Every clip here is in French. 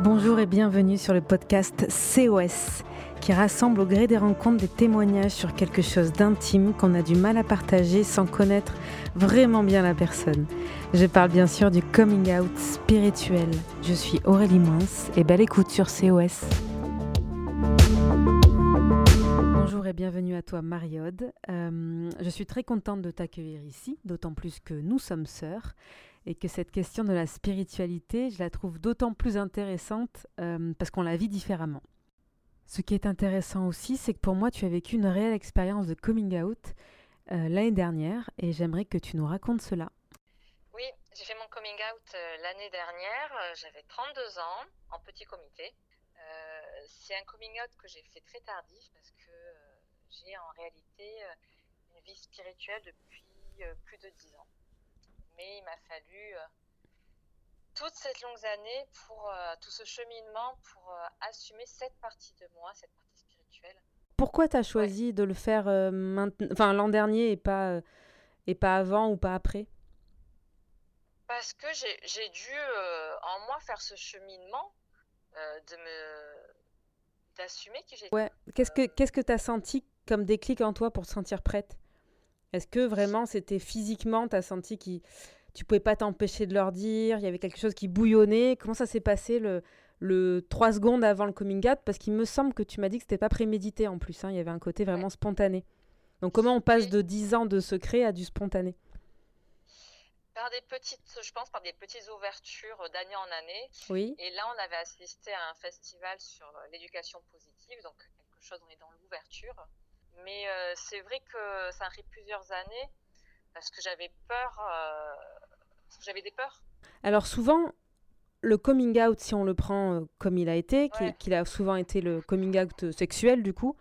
Bonjour et bienvenue sur le podcast COS qui rassemble au gré des rencontres des témoignages sur quelque chose d'intime qu'on a du mal à partager sans connaître vraiment bien la personne. Je parle bien sûr du coming out spirituel. Je suis Aurélie Moins et belle écoute sur COS. Bonjour et bienvenue à toi Mariode. Euh, je suis très contente de t'accueillir ici, d'autant plus que nous sommes sœurs et que cette question de la spiritualité, je la trouve d'autant plus intéressante euh, parce qu'on la vit différemment. Ce qui est intéressant aussi, c'est que pour moi, tu as vécu une réelle expérience de coming out euh, l'année dernière et j'aimerais que tu nous racontes cela. Oui, j'ai fait mon coming out euh, l'année dernière, j'avais 32 ans, en petit comité. c'est un coming out que j'ai fait très tardif parce que j'ai en réalité une vie spirituelle depuis plus de 10 ans mais il m'a fallu euh, toute cette longue année pour euh, tout ce cheminement pour euh, assumer cette partie de moi, cette partie spirituelle. Pourquoi tu as choisi de le faire enfin, l'an dernier et pas, et pas avant ou pas après? Parce que j'ai dû en moi faire ce cheminement de me d'assumer que j'ai. Ouais. Qu'est-ce que qu'est-ce que tu as senti comme déclic en toi pour te sentir prête? Est-ce que vraiment c'était physiquement, tu as senti que tu pouvais pas t'empêcher de leur dire, il y avait quelque chose qui bouillonnait? Comment ça s'est passé le, le 3 secondes avant le coming out? Parce qu'il me semble que tu m'as dit que c'était pas prémédité en plus, hein, il y avait un côté vraiment spontané. Donc comment on passe de 10 ans de secret à du spontané? Par des petites, je pense, par des petites ouvertures d'année en année. Oui. Et là, on avait assisté à un festival sur l'éducation positive, donc quelque chose, on est dans l'ouverture. Mais euh, c'est vrai que ça a pris plusieurs années parce que j'avais peur. Euh, j'avais des peurs. Alors souvent, le coming out, si on le prend euh, comme il a été, qu'il a souvent été le coming out sexuel du coup,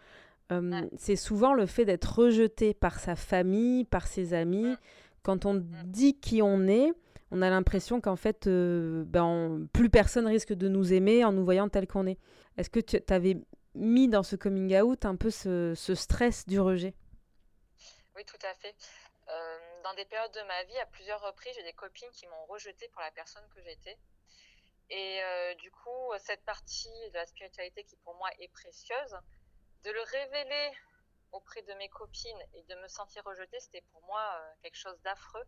c'est souvent le fait d'être rejeté par sa famille, par ses amis. Quand on dit qui on est, on a l'impression qu'en fait, ben, plus personne risque de nous aimer en nous voyant tel qu'on est. Est-ce que tu avais mis dans ce coming out un peu ce, stress du rejet. Oui, tout à fait. Euh, dans des périodes de ma vie, à plusieurs reprises, j'ai des copines qui m'ont rejetée pour la personne que j'étais. Et euh, du coup, cette partie de la spiritualité qui pour moi est précieuse, de le révéler auprès de mes copines et de me sentir rejetée, c'était pour moi euh, quelque chose d'affreux.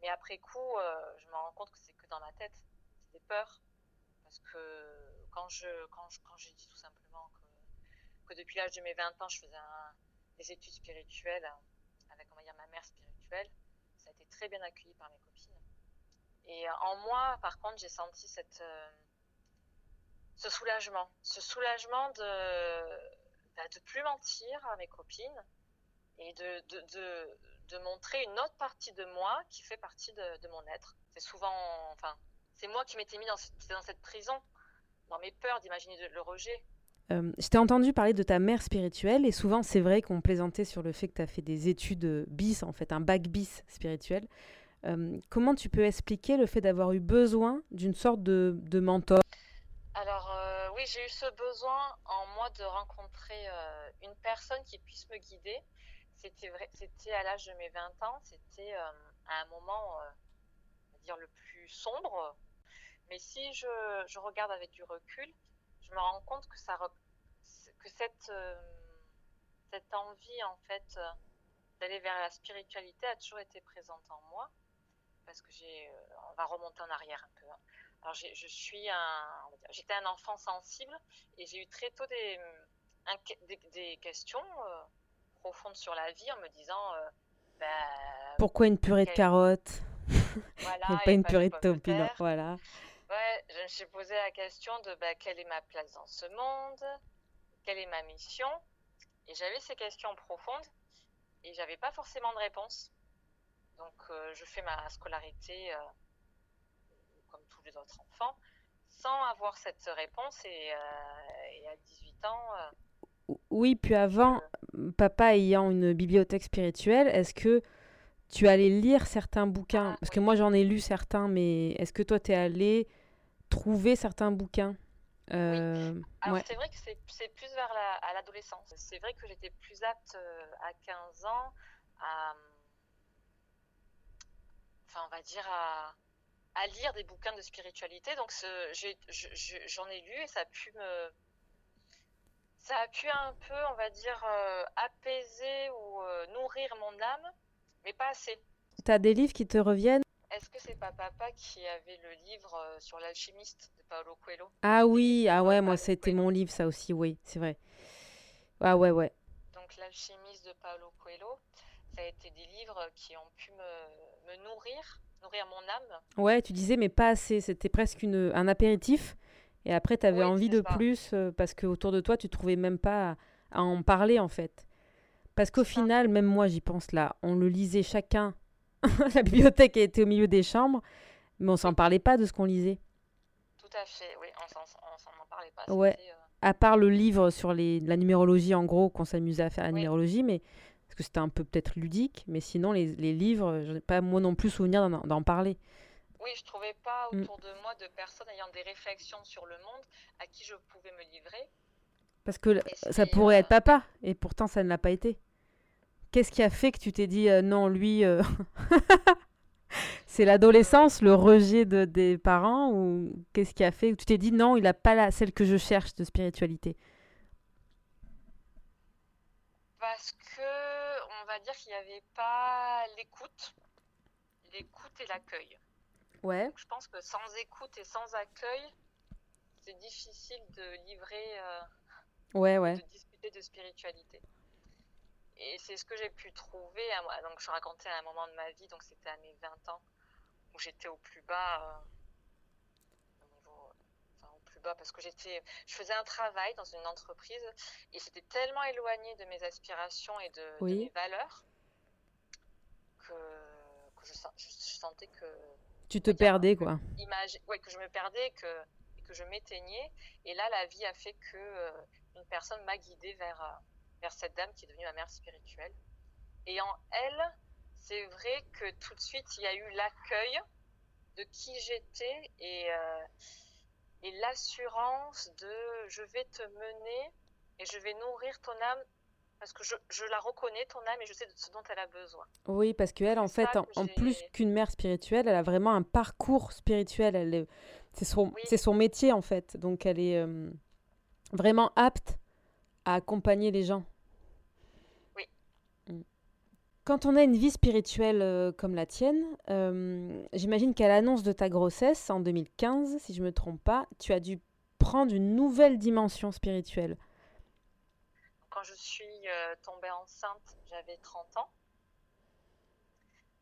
Mais après coup, je me rends compte que c'est que dans ma tête. C'est des peurs. Parce que quand je, quand je, quand j'ai dit tout simplement que depuis l'âge de mes 20 ans, je faisais des études spirituelles avec, on va ma mère spirituelle. Ça a été très bien accueilli par mes copines. Et euh, en moi, par contre, j'ai senti cette, euh, ce soulagement. Ce soulagement de bah, de plus mentir à mes copines et de, de, de, de, montrer une autre partie de moi qui fait partie de, mon être. C'est souvent, enfin, c'est moi qui m'étais mis dans cette prison, dans mes peurs d'imaginer le rejet, euh, je t'ai entendu parler de ta mère spirituelle et souvent c'est vrai qu'on plaisantait sur le fait que tu as fait des études bis, en fait, un bac bis spirituel. Euh, comment tu peux expliquer le fait d'avoir eu besoin d'une sorte de, de mentor? Alors euh, oui, j'ai eu ce besoin en moi de rencontrer une personne qui puisse me guider. C'était à l'âge de mes 20 ans, c'était à un moment, dire le plus sombre. Mais si je, je regarde avec du recul, je me rends compte que, ça, que cette, euh, cette envie, en fait, euh, d'aller vers la spiritualité a toujours été présente en moi. Parce que j'ai. Euh, on va remonter en arrière un peu. Hein. Alors, je suis un. J'étais un enfant sensible et j'ai eu très tôt des, des, questions profondes sur la vie en me disant. Bah, Pourquoi une purée de carottes? Voilà, et pas une purée de taupines Voilà. Je me suis posé la question de bah, quelle est ma place dans ce monde, quelle est ma mission? Et j'avais ces questions profondes et j'avais pas forcément de réponse. Donc euh, je fais ma scolarité euh, comme tous les autres enfants sans avoir cette réponse et, euh, à 18 ans. oui, puis avant, papa ayant une bibliothèque spirituelle, est-ce que tu allais lire certains bouquins? Ah, Parce que moi j'en ai lu certains, mais est-ce que toi tu es allé trouver certains bouquins euh, Alors c'est vrai que c'est plus vers l'adolescence. c'est vrai que j'étais plus apte euh, à 15 ans à, enfin on va dire à, à lire des bouquins de spiritualité. Donc j'en ai, lu et ça a pu me ça a pu un peu, on va dire, euh, apaiser ou euh, nourrir mon âme, mais pas assez. Tu as des livres qui te reviennent? Est-ce que c'est pas papa qui avait le livre euh, sur l'alchimiste de Paolo Coelho? Ah oui, ah ouais, moi c'était mon livre ça aussi, oui, c'est vrai. Ah ouais, ouais. Donc l'alchimiste de Paolo Coelho, ça a été des livres qui ont pu me, me nourrir, nourrir mon âme. Ouais, tu disais, mais pas assez, c'était presque une, un apéritif. Et après, tu avais envie de plus euh, parce que autour de toi, tu trouvais même pas à, en parler en fait. Parce qu'au final, même moi, j'y pense là, on le lisait chacun. la bibliothèque était au milieu des chambres, mais on s'en parlait pas de ce qu'on lisait. Tout à fait, oui, on s'en parlait pas. Ouais. Euh, à part le livre sur les, la numérologie, en gros, qu'on s'amusait à faire la numérologie, mais parce que c'était un peu peut-être ludique, mais sinon, les, les livres, je n'ai pas moi non plus souvenir d'en parler. Oui, je trouvais pas mm. autour de moi de personnes ayant des réflexions sur le monde à qui je pouvais me livrer. Parce que ça pourrait être euh, papa, et pourtant ça ne l'a pas été. Qu'est-ce qui a fait que tu t'es dit euh, non, lui, euh, c'est l'adolescence, le rejet de, des parents, ou qu'est-ce qui a fait que tu t'es dit non, il n'a pas la, celle que je cherche de spiritualité? Parce que, on va dire qu'il n'y avait pas l'écoute, l'écoute et l'accueil. Ouais. je pense que sans écoute et sans accueil, c'est difficile de livrer, euh, ouais, ouais. de discuter de spiritualité. Et c'est ce que j'ai pu trouver. Donc, je racontais à un moment de ma vie, donc c'était à mes 20 ans, où j'étais au plus bas. Euh, au niveau, enfin, au plus bas, parce que j'étais, je faisais un travail dans une entreprise et c'était tellement éloigné de mes aspirations et de, mes valeurs que, que je, je sentais que tu te perdais, quoi. Image, ouais, que je me perdais que, et que je m'éteignais. Et là, la vie a fait que euh, une personne m'a guidée vers, euh, vers cette dame qui est devenue ma mère spirituelle. Et en elle, c'est vrai que tout de suite, il y a eu l'accueil de qui j'étais et, euh, et l'assurance de je vais te mener et je vais nourrir ton âme parce que je, je, la reconnais, ton âme, et je sais de ce dont elle a besoin. Oui, parce qu'elle, en fait, en, plus qu'une mère spirituelle, elle a vraiment un parcours spirituel. Elle c'est, son, c'est son métier, en fait. Donc, elle est euh, vraiment apte à accompagner les gens. Oui. Mm. Quand on a une vie spirituelle euh, comme la tienne, euh, j'imagine qu'à l'annonce de ta grossesse en 2015, si je ne me trompe pas, tu as dû prendre une nouvelle dimension spirituelle quand je suis euh, tombée enceinte, j'avais 30 ans.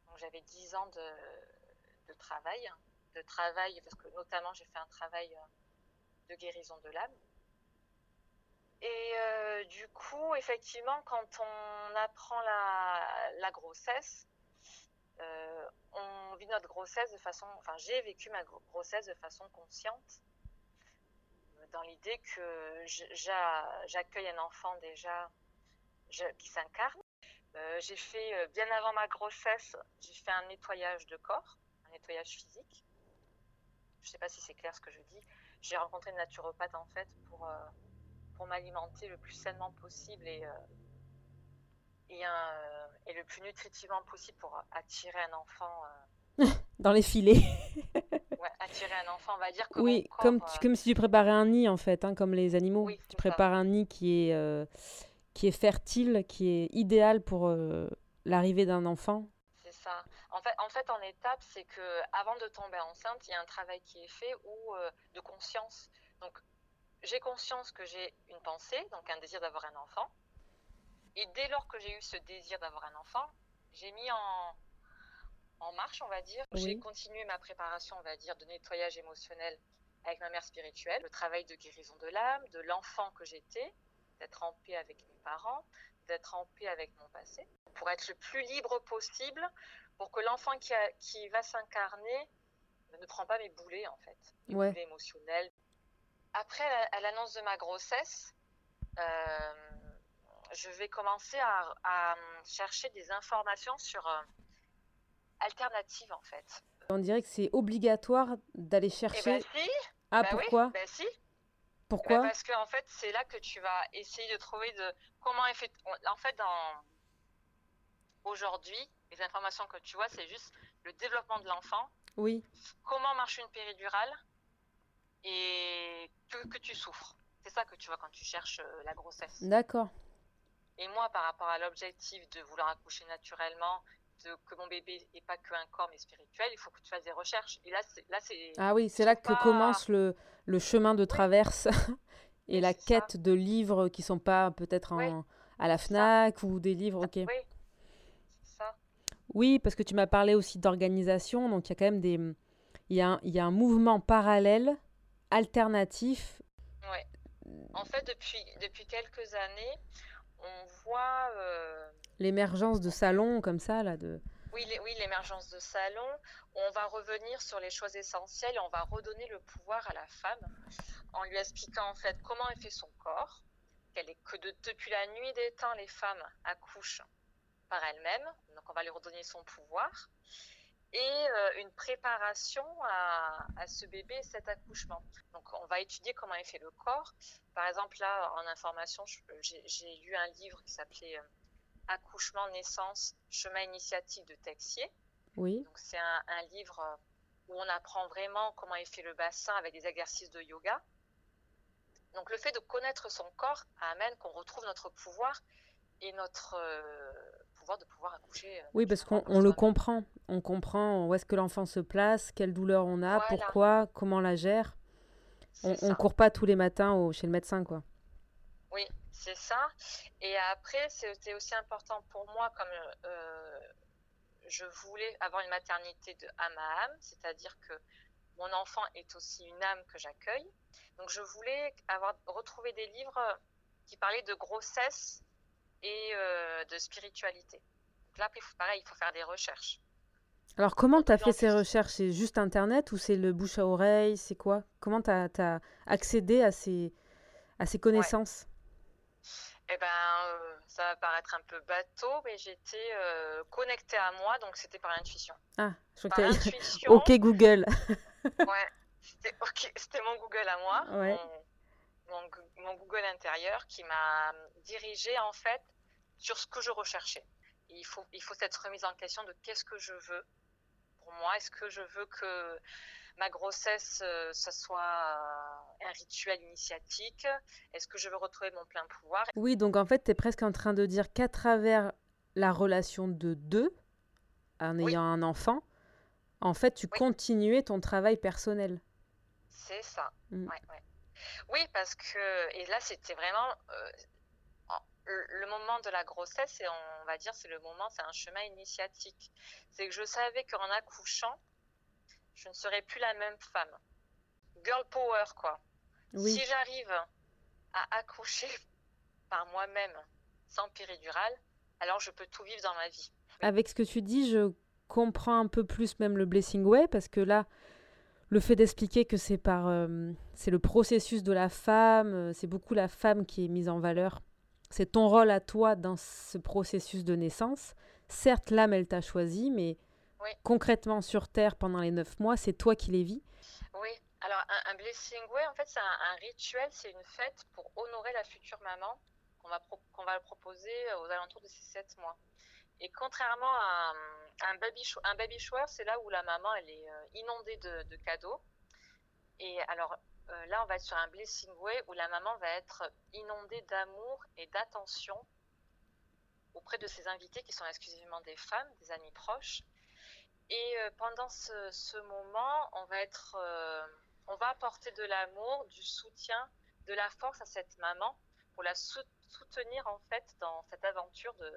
Donc j'avais 10 ans de, travail. De travail, parce que notamment j'ai fait un travail de guérison de l'âme. Et euh, du coup, effectivement, quand on apprend la, grossesse, on vit notre grossesse de façon, enfin j'ai vécu ma grossesse de façon consciente dans l'idée que j'accueille un enfant déjà qui s'incarne. Euh, j'ai fait, euh, bien avant ma grossesse, j'ai fait un nettoyage de corps, un nettoyage physique. Je ne sais pas si c'est clair ce que je dis. J'ai rencontré une naturopathe en fait pour, euh, pour m'alimenter le plus sainement possible et, et, et, le plus nutritivement possible pour attirer un enfant. dans les filets. attirer un enfant, on va dire que Oui, comme, euh, comme si tu préparais un nid en fait, hein, comme les animaux. tu prépares un nid qui est, euh, qui est fertile, qui est idéal pour euh, l'arrivée d'un enfant. C'est ça. En fait, en fait, en étape, c'est que avant de tomber enceinte, il y a un travail qui est fait ou de conscience. Donc, j'ai conscience que j'ai une pensée, donc un désir d'avoir un enfant. Et dès lors que j'ai eu ce désir d'avoir un enfant, j'ai mis en, en marche, on va dire. J'ai continué ma préparation, on va dire, de nettoyage émotionnel avec ma mère spirituelle, le travail de guérison de l'âme, de l'enfant que j'étais, d'être en paix avec mes parents, d'être en paix avec mon passé, pour être le plus libre possible, pour que l'enfant qui, qui va s'incarner ne prend pas mes boulets, en fait, mes boulets émotionnels. Après, à l'annonce de ma grossesse, euh, je vais commencer à, chercher des informations sur... Euh, alternative en fait. On dirait que c'est obligatoire d'aller eh chercher. Ben, si. Ah ben pourquoi? ben, si. Pourquoi? Parce que en fait c'est là que tu vas essayer de trouver de comment fait. En fait dans aujourd'hui les informations que tu vois c'est juste le développement de l'enfant Oui. Comment marche une péridurale et que, que tu souffres. C'est ça que tu vois quand tu cherches euh, la grossesse. D'accord. Et moi, par rapport à l'objectif de vouloir accoucher naturellement, de, que mon bébé n'est pas qu'un corps mais spirituel, il faut que tu fasses des recherches. Et là, c'est. Ah oui, c'est là que commence le, le, chemin de traverse et la quête de livres qui sont pas peut-être à la Fnac ou des livres. Ok. Oui, ça. Oui, parce que tu m'as parlé aussi d'organisation, donc il y a quand même des. Il y a, un, il y a un mouvement parallèle, alternatif. En fait, depuis, depuis quelques années, on voit. Euh, L'émergence de salons comme ça, là. De... Oui, oui l'émergence de salons. On va revenir sur les choses essentielles et on va redonner le pouvoir à la femme en lui expliquant en fait comment elle fait son corps, qu'elle est que depuis la nuit des temps, les femmes accouchent par elles-mêmes. Donc on va lui redonner son pouvoir et euh, une préparation à, ce bébé cet accouchement. Donc on va étudier comment est fait le corps. Par exemple, là, en information, j'ai lu un livre qui s'appelait euh, Accouchement, naissance, chemin initiatique de Texier. Oui. Donc c'est un, un, livre euh, où on apprend vraiment comment est fait le bassin avec des exercices de yoga. Donc le fait de connaître son corps amène qu'on retrouve notre pouvoir et notre de pouvoir accoucher. Euh, oui, parce qu'on le comprend. On comprend où est-ce que l'enfant se place, quelle douleur on a, pourquoi, comment la gère. On ne court pas tous les matins au, chez le médecin, quoi. Oui, c'est ça. Et après, c'était aussi important pour moi, comme euh, je voulais avoir une maternité de âme à âme, c'est-à-dire que mon enfant est aussi une âme que j'accueille. Donc, je voulais avoir retrouvé des livres qui parlaient de grossesse et euh, de spiritualité. Donc là, pareil, il faut faire des recherches. Alors, comment tu as fait ces recherches? C'est juste Internet ou c'est le bouche à oreille? C'est quoi? Comment tu as, accédé à ces, à ces connaissances? Eh ben, euh, ça va paraître un peu bateau, mais j'étais euh, connectée à moi, donc c'était par intuition. Ah, je crois que Ok Google. ouais, c'était mon Google à moi. Ouais mon, Google intérieur qui m'a dirigé en fait sur ce que je recherchais. il faut, il faut cette remise en question de qu'est-ce que je veux pour moi. Est-ce que je veux que ma grossesse, euh, ce soit un rituel initiatique? Est-ce que je veux retrouver mon plein pouvoir? Oui, donc en fait, tu es presque en train de dire qu'à travers la relation de deux, en ayant un enfant, en fait, tu continuais ton travail personnel. C'est ça. Mm. Ouais, ouais. Oui, parce que, et là, c'était vraiment euh, le moment de la grossesse, et on va dire, c'est le moment, c'est un chemin initiatique. C'est que je savais qu'en accouchant, je ne serais plus la même femme. Girl power, quoi. Si j'arrive à accoucher par moi-même sans péridurale, alors je peux tout vivre dans ma vie. Avec ce que tu dis, je comprends un peu plus même le Blessing Way, parce que là, le fait d'expliquer que c'est par euh, c'est le processus de la femme, euh, c'est beaucoup la femme qui est mise en valeur. C'est ton rôle à toi dans ce processus de naissance. Certes, l'âme, elle t'a choisi, mais concrètement sur Terre, pendant les neuf mois, c'est toi qui les vis. Oui, alors un, blessing way, en fait, c'est un, rituel, c'est une fête pour honorer la future maman qu'on va, qu'on va proposer aux alentours de ces sept mois. Et contrairement à, un baby, un baby shower, c'est là où la maman elle est euh, inondée de, cadeaux. Et alors euh, là, on va être sur un blessing way où la maman va être inondée d'amour et d'attention auprès de ses invités qui sont exclusivement des femmes, des amis proches. Et euh, pendant ce, moment, on va on va apporter de l'amour, du soutien, de la force à cette maman pour la soutenir en fait dans cette aventure de,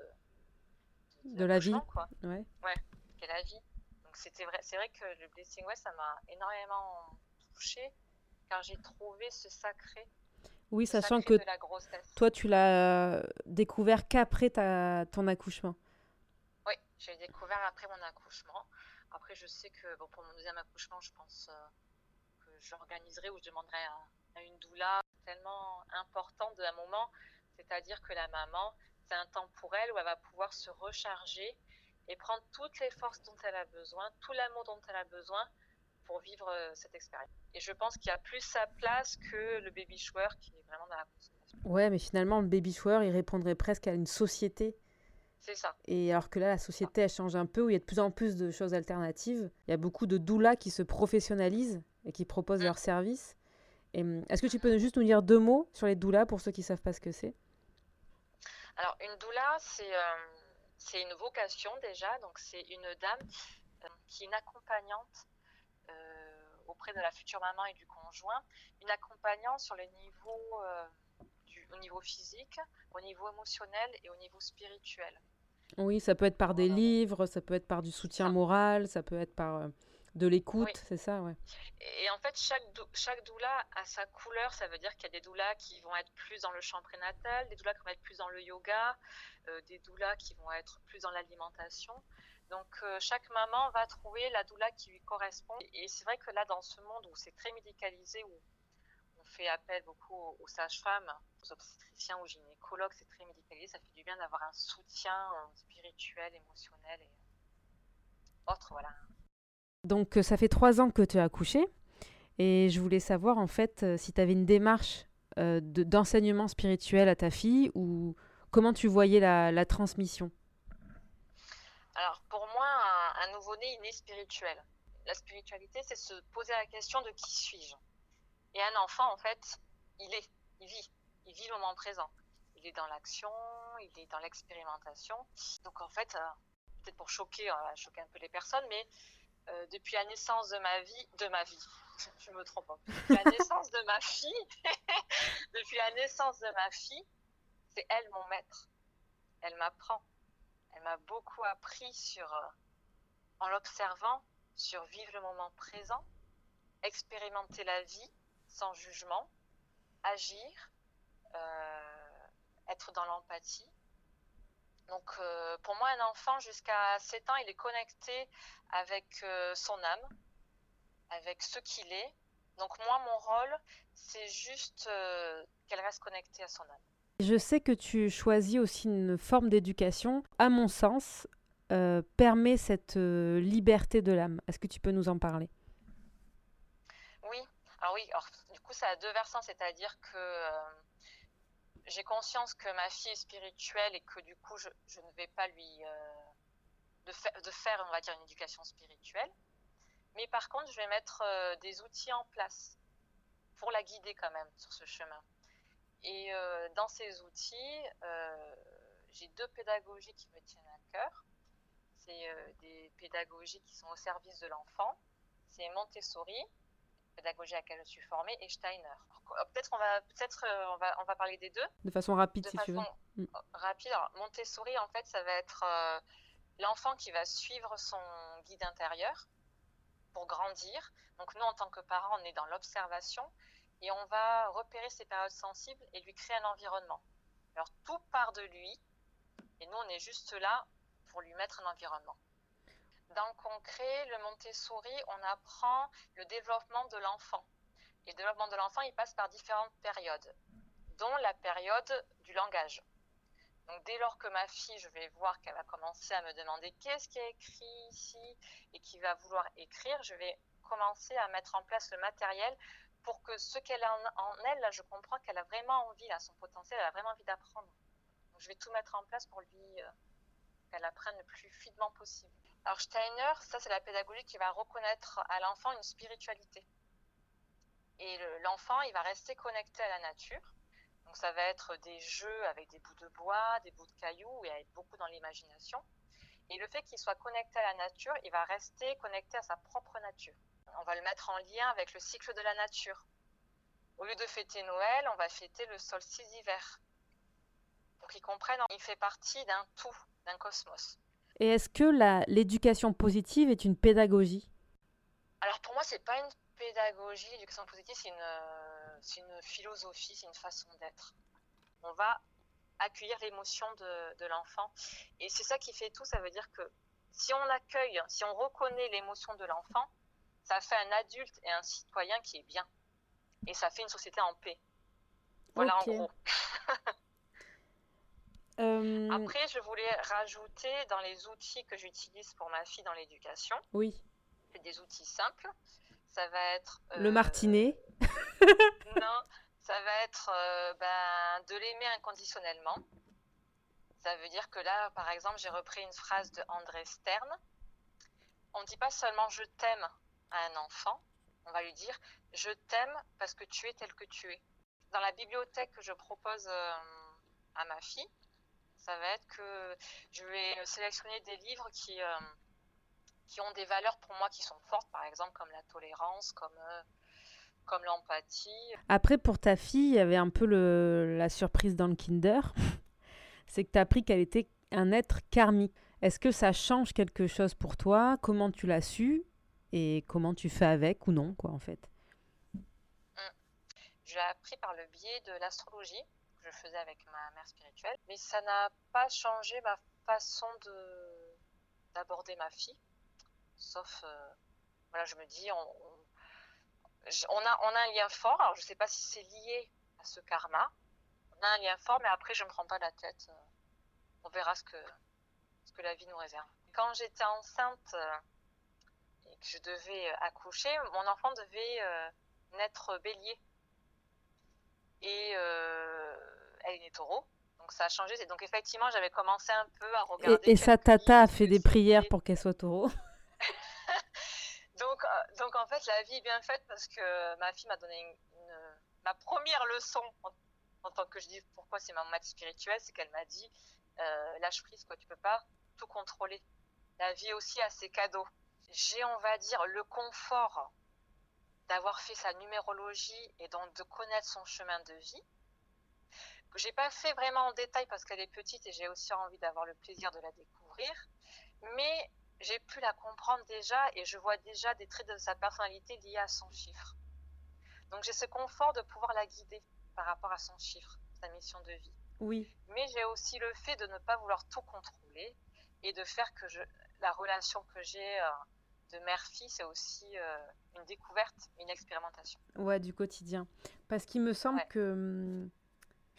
de la vie. Quoi. Ouais. Ouais, de la vie. Donc c'était vrai, c'est vrai que le Blessing Way, ça m'a énormément touchée car j'ai trouvé ce sacré. Oui, sachant que toi, tu l'as découvert qu'après ta, ton accouchement. Oui, j'ai découvert après mon accouchement. Après, je sais que bon, pour mon deuxième accouchement, je pense euh, que j'organiserai ou je demanderai à, une doula tellement important de un moment, c'est-à-dire que la maman, c'est un temps pour elle où elle va pouvoir se recharger et prendre toutes les forces dont elle a besoin, tout l'amour dont elle a besoin pour vivre euh, cette expérience. Et je pense qu'il y a plus sa place que le baby shower qui est vraiment dans la consommation. Ouais, mais finalement, le baby shower, il répondrait presque à une société C'est ça. Et alors que là, la société, elle change un peu, où il y a de plus en plus de choses alternatives. Il y a beaucoup de doulas qui se professionnalisent et qui proposent mm. leurs services. Hum, est-ce que tu peux juste nous dire deux mots sur les doulas pour ceux qui ne savent pas ce que c'est? Alors, une doula, c'est c'est une vocation déjà. Donc, c'est une dame euh, qui est une accompagnante euh, auprès de la future maman et du conjoint, une accompagnante sur le niveau, euh, du, au niveau physique, au niveau émotionnel et au niveau spirituel. Oui, ça peut être par des livres, ça peut être par du soutien moral, ça peut être par de l'écoute, c'est ça, ouais. Et en fait, chaque, chaque doula a sa couleur. Ça veut dire qu'il y a des doulas qui vont être plus dans le champ prénatal, des doulas qui vont être plus dans le yoga, euh, des doulas qui vont être plus dans l'alimentation. Donc, euh, chaque maman va trouver la doula qui lui correspond. Et c'est vrai que là, dans ce monde où c'est très médicalisé, où on fait appel beaucoup aux, sages-femmes, aux obstétriciens, aux gynécologues, c'est très médicalisé, ça fait du bien d'avoir un soutien euh, spirituel, émotionnel et autre, voilà. Donc euh, ça fait trois ans que tu as accouché et je voulais savoir en fait euh, si tu avais une démarche euh, d'enseignement spirituel à ta fille ou comment tu voyais la, transmission? Alors pour moi, un, nouveau-né, il est spirituel. La spiritualité, c'est se poser la question de qui suis-je? Et un enfant, en fait, il est, il vit, il vit le moment présent. Il est dans l'action, il est dans l'expérimentation. Donc en fait, peut-être pour choquer, choquer un peu les personnes, mais euh, depuis la naissance de ma vie, de ma vie, je me trompe depuis la naissance de ma fille, depuis la naissance de ma fille, c'est elle mon maître. Elle m'apprend. Elle m'a beaucoup appris sur, euh, en l'observant, sur vivre le moment présent, expérimenter la vie sans jugement, agir, euh, être dans l'empathie, donc euh, pour moi, un enfant jusqu'à 7 ans, il est connecté avec euh, son âme, avec ce qu'il est. Donc moi, mon rôle, c'est juste euh, qu'elle reste connectée à son âme. Je sais que tu choisis aussi une forme d'éducation, à mon sens, permet cette liberté de l'âme. Est-ce que tu peux nous en parler? Oui, alors oui, du coup ça a deux versants, c'est-à-dire que j'ai conscience que ma fille est spirituelle et que du coup, je, ne vais pas lui. Euh, de, faire, on va dire, une éducation spirituelle. Mais par contre, je vais mettre euh, des outils en place pour la guider quand même sur ce chemin. Et euh, dans ces outils, j'ai deux pédagogies qui me tiennent à cœur. C'est des pédagogies qui sont au service de l'enfant. C'est Montessori, pédagogie à laquelle je suis formée, et Steiner. Peut-être on va peut-être euh, on va on va parler des deux. De façon rapide si tu veux. Mm. Montessori en fait ça va être euh, l'enfant qui va suivre son guide intérieur pour grandir. Donc nous en tant que parents on est dans l'observation et on va repérer ses périodes sensibles et lui créer un environnement. Alors tout part de lui et nous on est juste là pour lui mettre un environnement. Dans le concret, le Montessori, on apprend le développement de l'enfant. Et le développement de l'enfant, il passe par différentes périodes, dont la période du langage. Donc dès lors que ma fille, je vais voir qu'elle va commencer à me demander qu'est-ce qui est écrit ici et qui va vouloir écrire, je vais commencer à mettre en place le matériel pour que ce qu'elle a en, elle, là, je comprends qu'elle a vraiment envie, là, son potentiel, elle a vraiment envie d'apprendre. Je vais tout mettre en place pour lui euh, qu'elle apprenne le plus fluidement possible. Alors Steiner, ça c'est la pédagogie qui va reconnaître à l'enfant une spiritualité. Et l'enfant, il va rester connecté à la nature. Donc ça va être des jeux avec des bouts de bois, des bouts de cailloux et être beaucoup dans l'imagination. Et le fait qu'il soit connecté à la nature, il va rester connecté à sa propre nature. On va le mettre en lien avec le cycle de la nature. Au lieu de fêter Noël, on va fêter le solstice d'hiver. Pour qu'il comprenne, il fait partie d'un tout, d'un cosmos. Et est-ce que l'éducation positive est une pédagogie? Alors pour moi, c'est pas une pédagogie. L'éducation positive, c'est une, une, philosophie, c'est une façon d'être. On va accueillir l'émotion de, de l'enfant. Et c'est ça qui fait tout. Ça veut dire que si on accueille, si on reconnaît l'émotion de l'enfant, ça fait un adulte et un citoyen qui est bien. Et ça fait une société en paix. Voilà en gros. Euh, Après, je voulais rajouter dans les outils que j'utilise pour ma fille dans l'éducation. Oui. C'est des outils simples. Ça va être. Le euh, martinet. non, ça va être euh, ben, de l'aimer inconditionnellement. Ça veut dire que là, par exemple, j'ai repris une phrase de André Stern. On ne dit pas seulement je t'aime à un enfant, on va lui dire je t'aime parce que tu es tel que tu es. Dans la bibliothèque que je propose à ma fille, ça va être que je vais sélectionner des livres qui, euh, qui ont des valeurs pour moi qui sont fortes, par exemple comme la tolérance, comme, euh, comme l'empathie. Après, pour ta fille, il y avait un peu le, la surprise dans le Kinder. C'est que tu as appris qu'elle était un être karmique. Est-ce que ça change quelque chose pour toi? Comment tu l'as su? Et comment tu fais avec ou non, quoi, en fait? Mm. J'ai appris par le biais de l'astrologie je faisais avec ma mère spirituelle, mais ça n'a pas changé ma façon de d'aborder ma fille. Sauf, euh, voilà, je me dis, on, on, a, on a un lien fort. Alors, je sais pas si c'est lié à ce karma. On a un lien fort, mais après, je ne me prends pas la tête. Euh, on verra ce que, ce que la vie nous réserve. Quand j'étais enceinte euh, et que je devais accoucher, mon enfant devait naître bélier. Et née taureau. Donc ça a changé. Donc effectivement, j'avais commencé un peu à regarder. Et, et sa tata a fait des prières pour qu'elle soit taureau. donc, euh, donc en fait, la vie est bien faite parce que ma fille m'a donné une, ma première leçon en, tant que je dis pourquoi c'est ma maître spirituelle, c'est qu'elle m'a dit euh, lâche prise, quoi, tu peux pas tout contrôler. La vie aussi a ses cadeaux. J'ai, on va dire, le confort d'avoir fait sa numérologie et donc de connaître son chemin de vie que j'ai pas fait vraiment en détail parce qu'elle est petite et j'ai aussi envie d'avoir le plaisir de la découvrir. Mais j'ai pu la comprendre déjà et je vois déjà des traits de sa personnalité liés à son chiffre. Donc j'ai ce confort de pouvoir la guider par rapport à son chiffre, sa mission de vie. Oui. Mais j'ai aussi le fait de ne pas vouloir tout contrôler et de faire que je, la relation que j'ai euh, de mère-fille, c'est aussi euh, une découverte, une expérimentation. Ouais, du quotidien. Parce qu'il me semble que hum,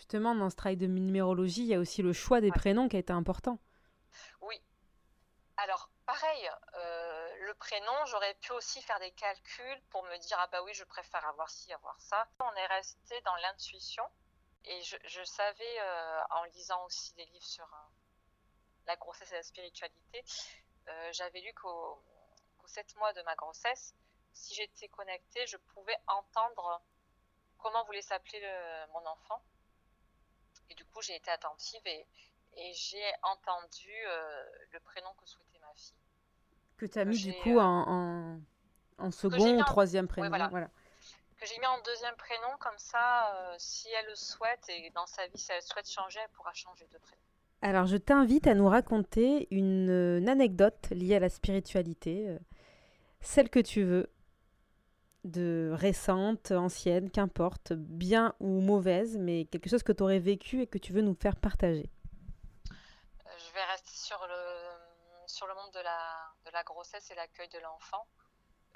justement dans ce travail de numérologie, il y a aussi le choix des prénoms qui a été important. Oui. Alors, pareil, euh, le prénom, j'aurais pu aussi faire des calculs pour me dire ah bah oui, je préfère avoir ci, avoir ça. On est resté dans l'intuition et je, savais euh, en lisant aussi des livres sur euh, la grossesse et la spiritualité, j'avais lu qu'au qu 7 mois de ma grossesse, si j'étais connectée, je pouvais entendre comment voulait s'appeler mon enfant. Et du coup, j'ai été attentive et, et j'ai entendu le prénom que souhaitait que tu as mis du coup euh, en, en, second ou troisième prénom. voilà. Que j'ai mis en deuxième prénom, comme ça, euh, si elle le souhaite et dans sa vie, si elle souhaite changer, elle pourra changer de prénom. Alors, je t'invite à nous raconter une, anecdote liée à la spiritualité, euh, celle que tu veux, de récente, ancienne, qu'importe, bien ou mauvaise, mais quelque chose que tu aurais vécu et que tu veux nous faire partager. je vais rester sur le, sur le monde de la, de la grossesse et l'accueil de l'enfant,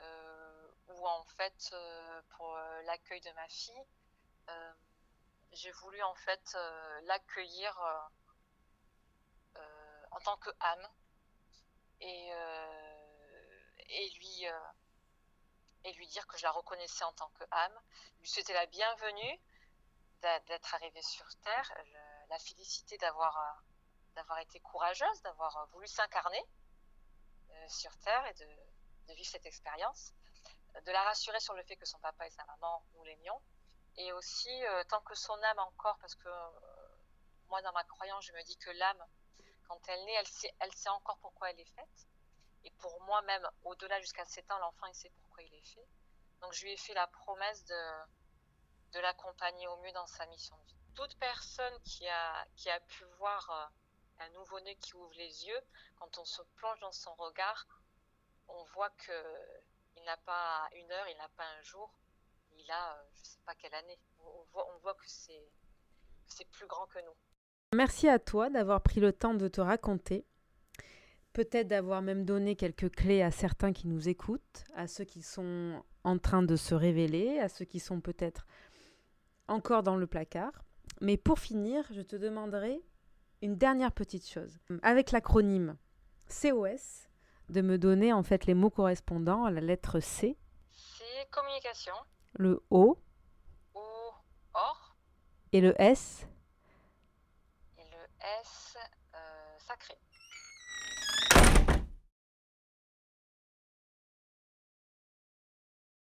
euh, où en fait, euh, pour euh, l'accueil de ma fille, j'ai voulu en fait l'accueillir en tant que âme et, et lui dire que je la reconnaissais en tant que âme, lui souhaiter la bienvenue d'être arrivée sur Terre, la féliciter d'avoir d'avoir été courageuse, d'avoir voulu s'incarner euh, sur Terre et de, vivre cette expérience, de la rassurer sur le fait que son papa et sa maman, nous l'aimions, et aussi euh, tant que son âme encore, parce que euh, moi dans ma croyance, je me dis que l'âme, quand elle naît, elle sait, elle sait encore pourquoi elle est faite. Et pour moi même, au-delà jusqu'à 7 ans, l'enfant, il sait pourquoi il est fait. Donc je lui ai fait la promesse de, de l'accompagner au mieux dans sa mission de vie. Toute personne qui a, qui a pu voir un nouveau-né qui ouvre les yeux, quand on se plonge dans son regard, on voit qu'il n'a pas une heure, il n'a pas un jour, il a euh, je ne sais pas quelle année. On voit, on voit que c'est plus grand que nous. Merci à toi d'avoir pris le temps de te raconter, peut-être d'avoir même donné quelques clés à certains qui nous écoutent, à ceux qui sont en train de se révéler, à ceux qui sont peut-être encore dans le placard. Mais pour finir, je te demanderai une dernière petite chose. Avec l'acronyme COS, de me donner en fait les mots correspondants à la lettre C. C, communication. Le O. O, or. Et le S. Et le S, sacré.